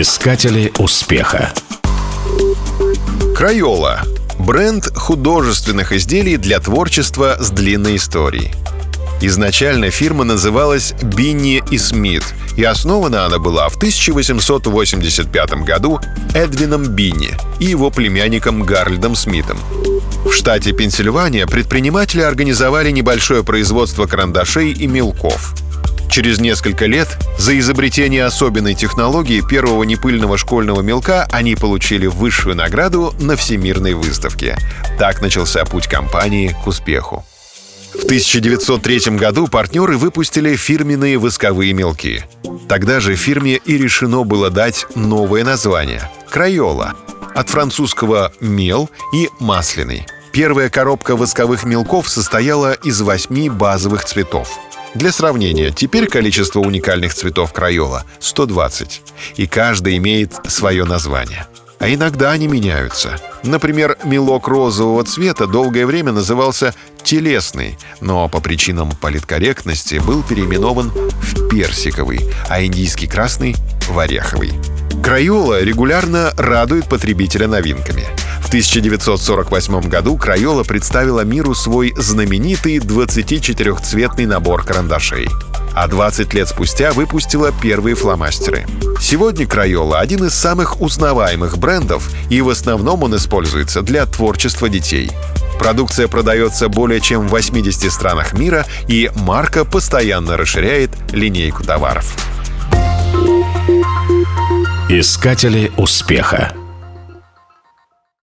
Искатели успеха. Крайола – бренд художественных изделий для творчества с длинной историей. Изначально фирма называлась Бинни и Смит, и основана она была в 1885 году Эдвином Бинни и его племянником Гарльдом Смитом. В штате Пенсильвания предприниматели организовали небольшое производство карандашей и мелков – Через несколько лет за изобретение особенной технологии первого непыльного школьного мелка они получили высшую награду на Всемирной выставке. Так начался путь компании к успеху. В 1903 году партнеры выпустили фирменные восковые мелки. Тогда же фирме и решено было дать новое название — «Крайола» от французского «мел» и «масляный». Первая коробка восковых мелков состояла из восьми базовых цветов — для сравнения, теперь количество уникальных цветов Крайола — 120, и каждый имеет свое название. А иногда они меняются. Например, мелок розового цвета долгое время назывался телесный, но по причинам политкорректности был переименован в персиковый, а индийский красный — в ореховый. Крайола регулярно радует потребителя новинками — в 1948 году Крайола представила миру свой знаменитый 24-цветный набор карандашей. А 20 лет спустя выпустила первые фломастеры. Сегодня Крайола — один из самых узнаваемых брендов, и в основном он используется для творчества детей. Продукция продается более чем в 80 странах мира, и марка постоянно расширяет линейку товаров. Искатели успеха.